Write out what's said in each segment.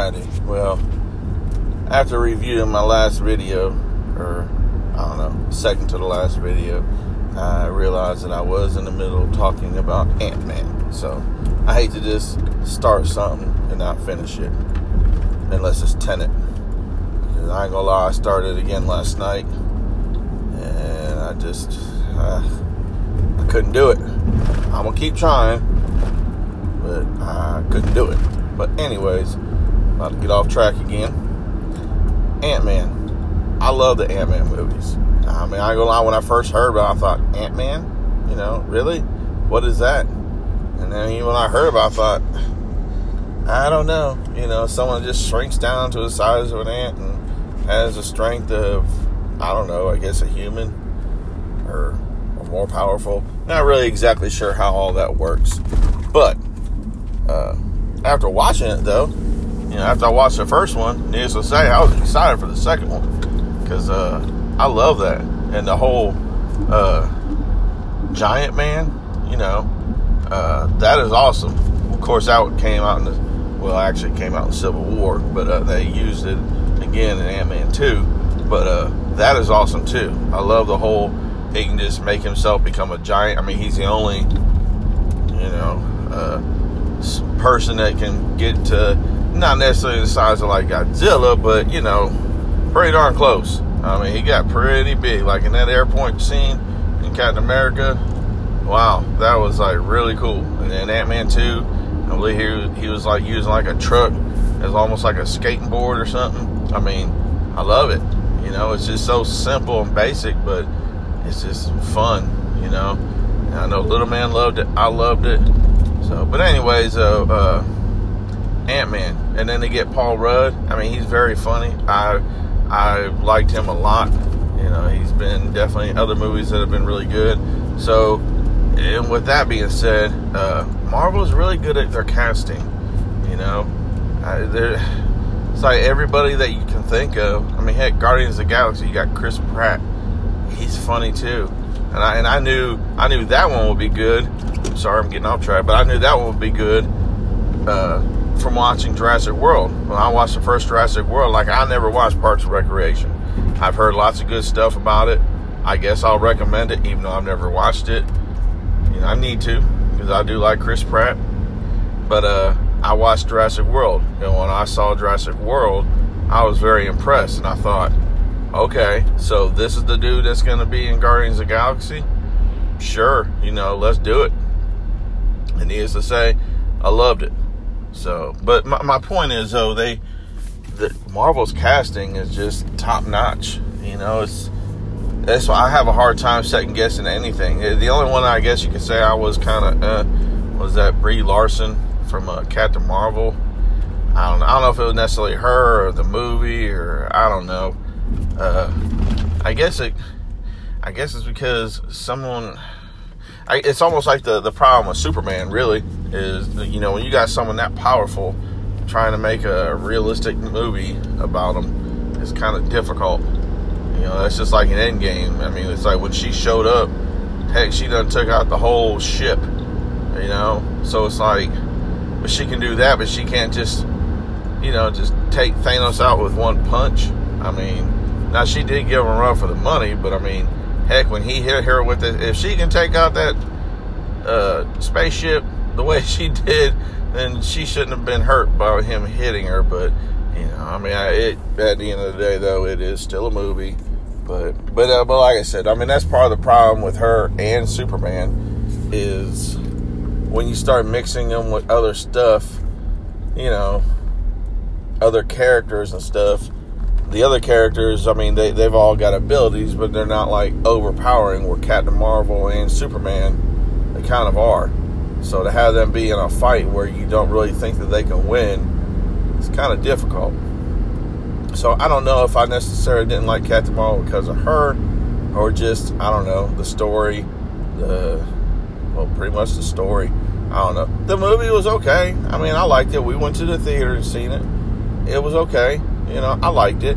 Alrighty, well, after reviewing my last video, or I don't know, second to the last video, I realized that I was in the middle of talking about Ant Man. So I hate to just start something and not finish it, unless it's Tenet. I ain't gonna lie, I started again last night, and I just uh, I couldn't do it. I'm gonna keep trying, but I couldn't do it. But anyways, about to get off track again. Ant Man. I love the Ant Man movies. I mean, I go lie. When I first heard about, it, I thought Ant Man. You know, really? What is that? And then even when I heard about, it, I thought, I don't know. You know, someone just shrinks down to the size of an ant and has the strength of, I don't know. I guess a human or, or more powerful. Not really exactly sure how all that works, but uh, after watching it though, you know, after I watched the first one, needless to say, I was excited for the second one because uh, I love that and the whole uh, giant man. You know, uh, that is awesome. Of course, that came out in the well, actually came out in Civil War, but uh, they used it again in Ant Man two. But uh, that is awesome too. I love the whole he can just make himself become a giant. I mean, he's the only you know uh, person that can get to not necessarily the size of like Godzilla, but you know, pretty darn close. I mean, he got pretty big. Like in that airport scene in Captain America, wow, that was like really cool. And then Ant Man 2, I believe he, he was like using like a truck as almost like a skating board or something. I mean, I love it. You know, it's just so simple and basic, but it's just fun, you know. And I know Little Man loved it. I loved it. So, but anyways, uh, uh Ant Man, and then they get Paul Rudd. I mean, he's very funny. I I liked him a lot. You know, he's been definitely other movies that have been really good. So, and with that being said, uh, is really good at their casting. You know, I, it's like everybody that you can think of. I mean, heck, Guardians of the Galaxy, you got Chris Pratt. He's funny too, and I and I knew I knew that one would be good. I'm sorry, I'm getting off track, but I knew that one would be good. Uh, from watching Jurassic World. When I watched the first Jurassic World, like I never watched Parks and Recreation. I've heard lots of good stuff about it. I guess I'll recommend it, even though I've never watched it. You know, I need to because I do like Chris Pratt. But uh, I watched Jurassic World, and when I saw Jurassic World, I was very impressed, and I thought, okay, so this is the dude that's going to be in Guardians of Galaxy. Sure, you know, let's do it. And needless to say, I loved it. So, but my, my point is though they, the Marvel's casting is just top notch. You know, it's that's why I have a hard time second guessing anything. The only one I guess you could say I was kind of uh, was that Brie Larson from uh, Captain Marvel. I don't. I don't know if it was necessarily her or the movie or I don't know. Uh, I guess it. I guess it's because someone I, it's almost like the the problem with Superman. Really, is you know when you got someone that powerful, trying to make a realistic movie about him is kind of difficult. You know, that's just like an Endgame. I mean, it's like when she showed up, heck, she done took out the whole ship. You know, so it's like, but she can do that, but she can't just, you know, just take Thanos out with one punch. I mean, now she did give him a run for the money, but I mean Heck, when he hit her with it, if she can take out that uh, spaceship the way she did, then she shouldn't have been hurt by him hitting her. But you know, I mean, I, it at the end of the day, though, it is still a movie. But but uh, but like I said, I mean, that's part of the problem with her and Superman is when you start mixing them with other stuff, you know, other characters and stuff the other characters, I mean, they, they've all got abilities, but they're not like overpowering where Captain Marvel and Superman, they kind of are. So to have them be in a fight where you don't really think that they can win, it's kind of difficult. So I don't know if I necessarily didn't like Captain Marvel because of her, or just I don't know the story, the well, pretty much the story. I don't know. The movie was okay. I mean, I liked it. We went to the theater and seen it. It was okay you know, I liked it.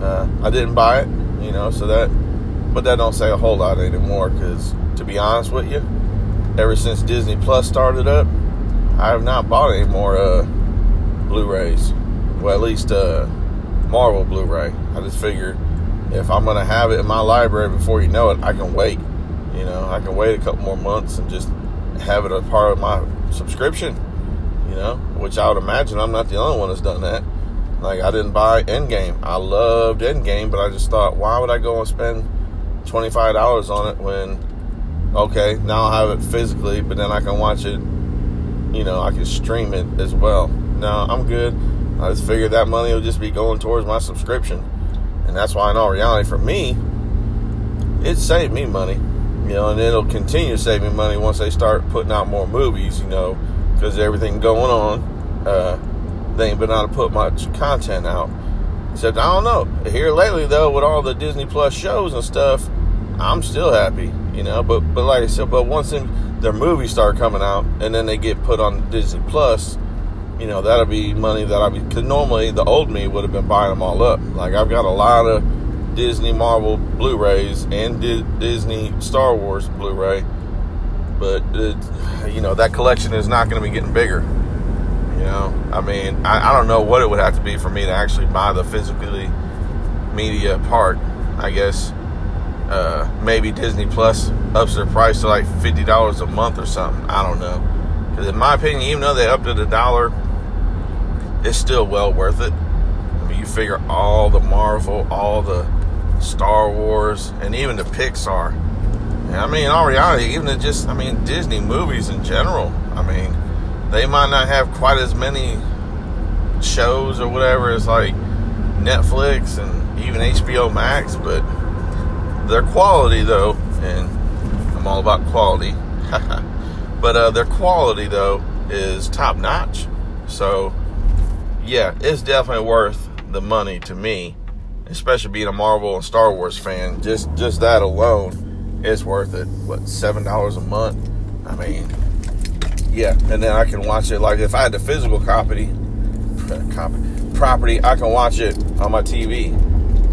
Uh, I didn't buy it, you know, so that, but that don't say a whole lot anymore. Because to be honest with you, ever since Disney Plus started up, I have not bought any more uh, Blu-rays. Well, at least uh, Marvel Blu-ray. I just figured if I'm gonna have it in my library before you know it, I can wait. You know, I can wait a couple more months and just have it as part of my subscription. You know, which I would imagine I'm not the only one that's done that. Like I didn't buy Endgame. I loved Endgame, but I just thought, why would I go and spend twenty five dollars on it when okay, now I'll have it physically, but then I can watch it, you know, I can stream it as well. Now I'm good. I just figured that money will just be going towards my subscription. And that's why in all reality for me, it saved me money. You know, and it'll continue to save me money once they start putting out more movies, you know, because everything going on. Uh, they ain't been able to put much content out. Except I don't know. Here lately though, with all the Disney Plus shows and stuff, I'm still happy, you know. But but like I said, but once their movies start coming out and then they get put on Disney Plus, you know, that'll be money that I be because normally the old me would have been buying them all up. Like I've got a lot of Disney Marvel Blu-rays and Di- Disney Star Wars Blu-ray, but it, you know that collection is not going to be getting bigger. You know, I mean, I, I don't know what it would have to be for me to actually buy the physically media part. I guess uh, maybe Disney Plus ups their price to like fifty dollars a month or something. I don't know. Because in my opinion, even though they upped it a dollar, it's still well worth it. I mean, you figure all the Marvel, all the Star Wars, and even the Pixar. I mean, in all reality, even just, I mean, Disney movies in general. I mean, they might not have quite as many shows or whatever as like Netflix and even HBO Max, but their quality though, and I'm all about quality. but uh, their quality though is top notch. So yeah, it's definitely worth the money to me, especially being a Marvel and Star Wars fan. Just just that alone is worth it. What seven dollars a month? I mean, yeah, and then I can watch it. Like if I had the physical copy, copy property, I can watch it on my TV.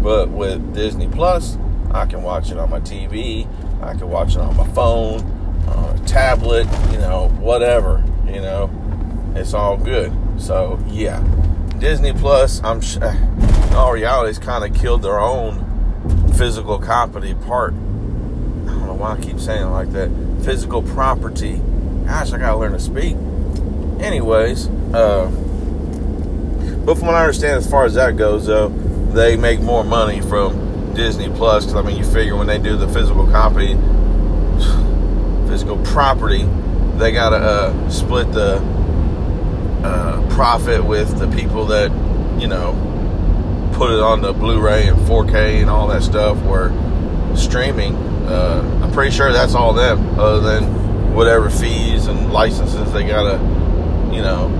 But with Disney Plus, I can watch it on my TV. I can watch it on my phone, on a tablet, you know, whatever. You know, it's all good. So yeah, Disney Plus. I'm eh, in all reality, it's kind of killed their own physical copy part. I don't know why I keep saying like that. Physical property. Gosh, I gotta learn to speak. Anyways, uh, but from what I understand, as far as that goes, though, they make more money from Disney Plus because I mean, you figure when they do the physical copy, physical property, they gotta uh, split the uh, profit with the people that you know put it on the Blu-ray and 4K and all that stuff. Where streaming, uh, I'm pretty sure that's all them, other than whatever fees and licenses they gotta, you know,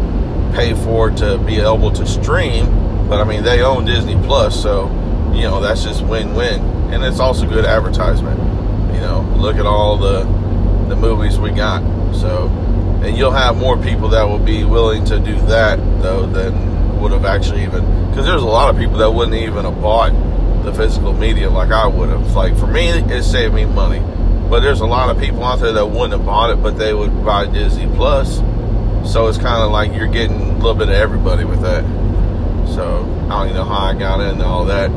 pay for to be able to stream. But I mean, they own Disney Plus, so you know that's just win-win, and it's also good advertisement. You know, look at all the the movies we got. So and you'll have more people that will be willing to do that though than would have actually even because there's a lot of people that wouldn't even have bought the physical media like I would have. Like for me, it saved me money, but there's a lot of people out there that wouldn't have bought it, but they would buy Disney Plus. So it's kind of like you're getting a little bit of everybody with that. So I don't even know how I got into all that,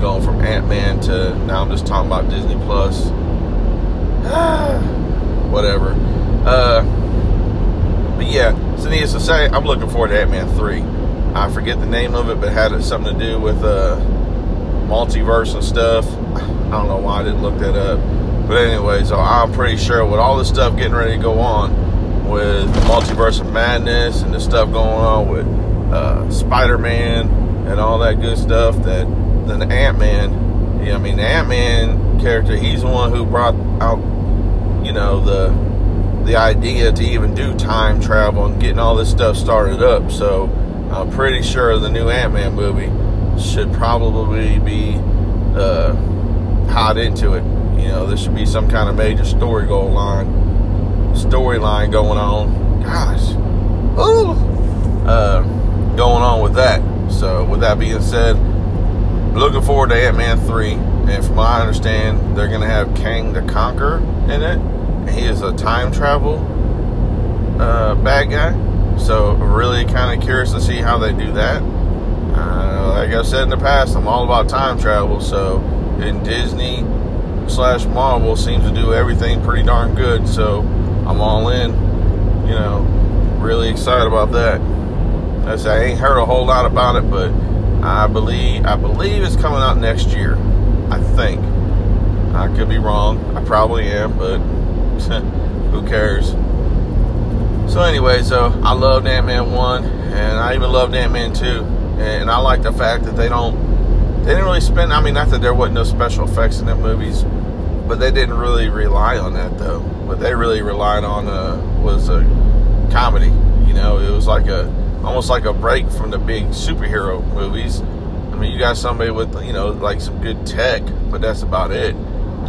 going from Ant Man to now I'm just talking about Disney Plus. Whatever. Uh, but yeah, so needless to say, I'm looking forward to Ant Man 3. I forget the name of it, but it had something to do with uh, multiverse and stuff. I don't know why I didn't look that up. But anyway, so I'm pretty sure with all this stuff getting ready to go on with the multiverse of madness and the stuff going on with uh, Spider Man and all that good stuff, that then the Ant Man, yeah, I mean, the Ant Man character, he's the one who brought out, you know, the the idea to even do time travel and getting all this stuff started up. So I'm pretty sure the new Ant Man movie should probably be uh, hot into it. You know, there should be some kind of major story going line, storyline going on. Gosh, ooh, uh, going on with that. So with that being said, looking forward to Ant Man three. And from what I understand, they're gonna have Kang the Conqueror in it he is a time travel uh, bad guy. So, really kind of curious to see how they do that. Uh, like I've said in the past, I'm all about time travel. So, in Disney slash Marvel seems to do everything pretty darn good. So, I'm all in. You know, really excited about that. I say I ain't heard a whole lot about it, but I believe I believe it's coming out next year. I think. I could be wrong. I probably am, but who cares? So anyway, so I loved Ant Man one, and I even loved Ant Man two, and I like the fact that they don't, they didn't really spend. I mean, not that there wasn't no special effects in the movies, but they didn't really rely on that though. What they really relied on uh, was a comedy. You know, it was like a almost like a break from the big superhero movies. I mean, you got somebody with you know like some good tech, but that's about it.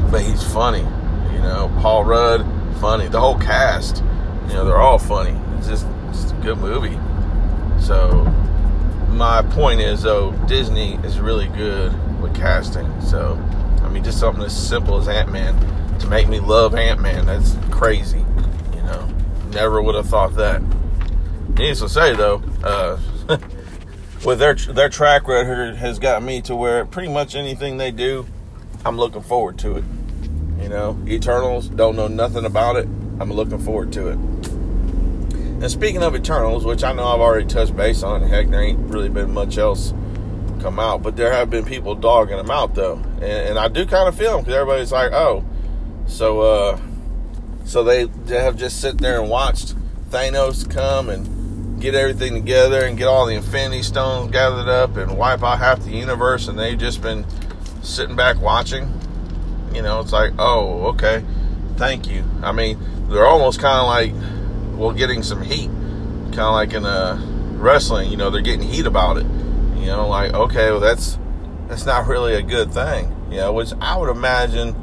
But he's funny, you know. Paul Rudd, funny. The whole cast, you know, they're all funny. It's just, just a good movie. So my point is though, Disney is really good with casting. So mean, just something as simple as Ant Man to make me love Ant Man. That's crazy. You know, never would have thought that. Needless to say, though, uh, with their their track record has got me to where pretty much anything they do, I'm looking forward to it. You know, Eternals don't know nothing about it. I'm looking forward to it. And speaking of Eternals, which I know I've already touched base on, heck, there ain't really been much else come out, but there have been people dogging them out though, and, and I do kind of feel them because everybody's like, oh, so uh, so they, have just sit there and watched Thanos come and get everything together and get all the Infinity Stones gathered up and wipe out half the universe, and they've just been sitting back watching. You know, it's like, oh, okay, thank you. I mean, they're almost kind of like, well, getting some heat, kind of like in a wrestling. You know, they're getting heat about it. You know, like, okay, well, that's that's not really a good thing. You know, which I would imagine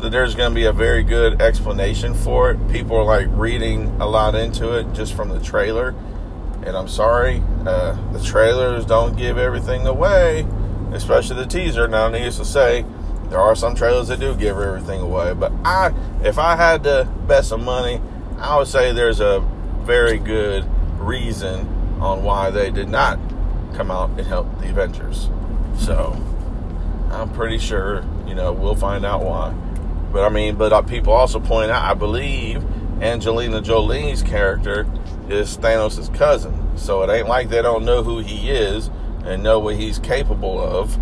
that there's going to be a very good explanation for it. People are like reading a lot into it just from the trailer. And I'm sorry, uh, the trailers don't give everything away, especially the teaser. Now, needless to say, there are some trailers that do give everything away. But I, if I had to bet some money, I would say there's a very good reason on why they did not come out and help the Avengers. So I'm pretty sure, you know, we'll find out why. But I mean, but uh, people also point out, I believe Angelina Jolie's character is Thanos' cousin. So it ain't like they don't know who he is and know what he's capable of.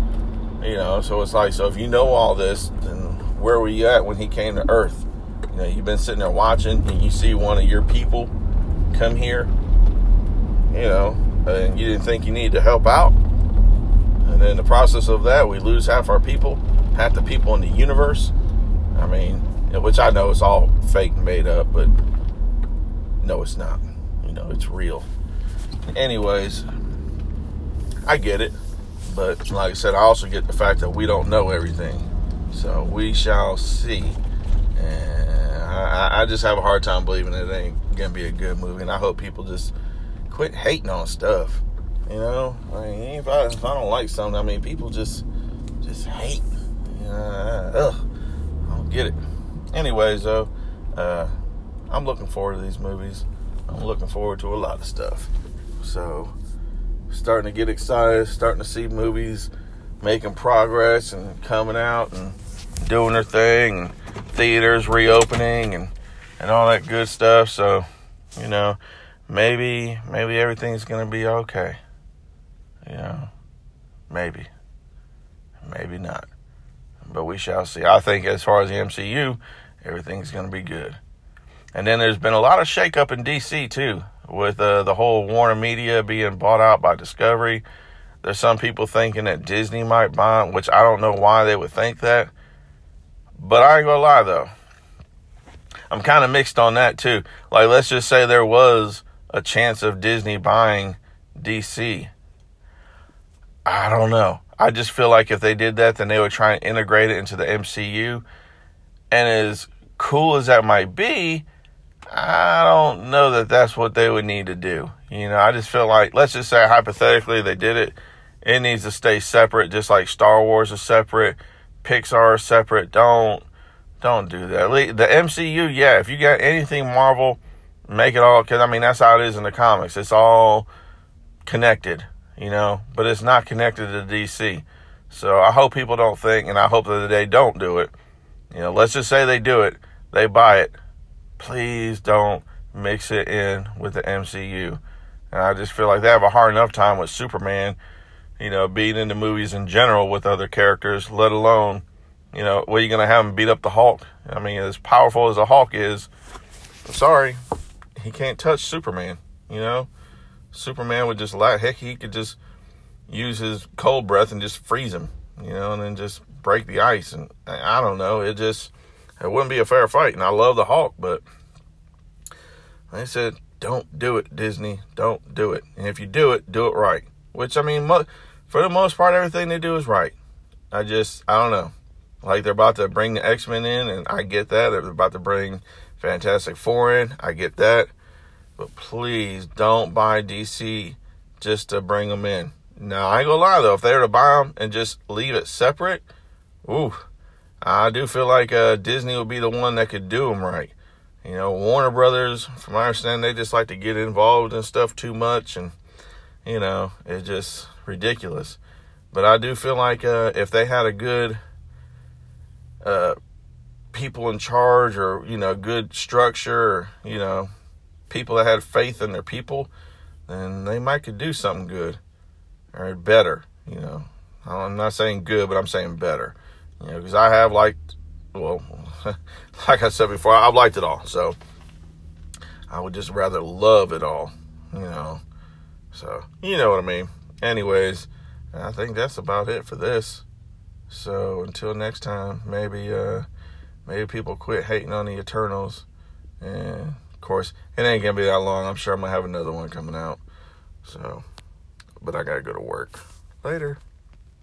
You know, so it's like, so if you know all this, then where were you at when he came to Earth? You know, you've been sitting there watching and you see one of your people come here, you know, and you didn't think you needed to help out. And in the process of that, we lose half our people, half the people in the universe. I mean, which I know is all fake and made up, but no, it's not. You know, it's real. Anyways, I get it. But like I said, I also get the fact that we don't know everything. So we shall see. And I, I just have a hard time believing it ain't going to be a good movie. And I hope people just quit hating on stuff. You know, I mean, if I, if I don't like something, I mean, people just just hate. Know, ugh I don't get it. Anyways, though, uh, I'm looking forward to these movies. I'm looking forward to a lot of stuff. So, starting to get excited, starting to see movies making progress and coming out and doing their thing, and theaters reopening and and all that good stuff. So, you know, maybe maybe everything's gonna be okay. You know, maybe, maybe not but we shall see. I think as far as the MCU, everything's to be good. And then there's been a lot of shakeup in DC too, with uh, the whole Warner Media being bought out by Discovery. There's some people thinking that Disney might buy which I don't know why they would think that. But I ain't gonna lie though, I'm kind of mixed on that too. Like, let's just say there was a chance of Disney buying DC. I don't know. I just feel like if they did that, then they would try and integrate it into the MCU. And as cool as that might be, I don't know that that's what they would need to do. You know, I just feel like, let's just say hypothetically they did it, it needs to stay separate, just like Star Wars is separate, Pixar is separate. Don't, don't do that. The MCU, yeah, if you got anything Marvel, make it all because I mean that's how it is in the comics. It's all connected, you know, but it's not connected to DC. So I hope people don't think, and I hope that they don't do it. You know, let's just say they do it, they buy it. Please don't mix it in with the MCU. And I just feel like they have a hard enough time with Superman, you know, being in the movies in general with other characters, let alone, you know, what are you going to have him beat up the Hulk? I mean, as powerful as the Hulk is, I'm sorry, he can't touch Superman, you know? Superman would just like, heck, he could just use his cold breath and just freeze him, you know, and then just break the ice. And I don't know, it just, it wouldn't be a fair fight. And I love the Hulk, but I said, don't do it, Disney. Don't do it. And if you do it, do it right. Which, I mean, for the most part, everything they do is right. I just, I don't know. Like they're about to bring the X Men in, and I get that. They're about to bring Fantastic Four in. I get that. But please don't buy DC just to bring them in. Now, I ain't gonna lie though, if they were to buy them and just leave it separate, ooh, I do feel like uh, Disney would be the one that could do them right. You know, Warner Brothers, from my understanding, they just like to get involved in stuff too much, and you know, it's just ridiculous. But I do feel like uh, if they had a good uh, people in charge, or you know, good structure, or, you know, people that had faith in their people, then they might could do something good or better. You know, I'm not saying good, but I'm saying better. You know, because I have liked, well, like I said before, I've liked it all. So I would just rather love it all. You know, so you know what I mean. Anyways, I think that's about it for this. So until next time, maybe uh maybe people quit hating on the Eternals and course, it ain't gonna be that long. I'm sure I'm gonna have another one coming out. So, but I gotta go to work later.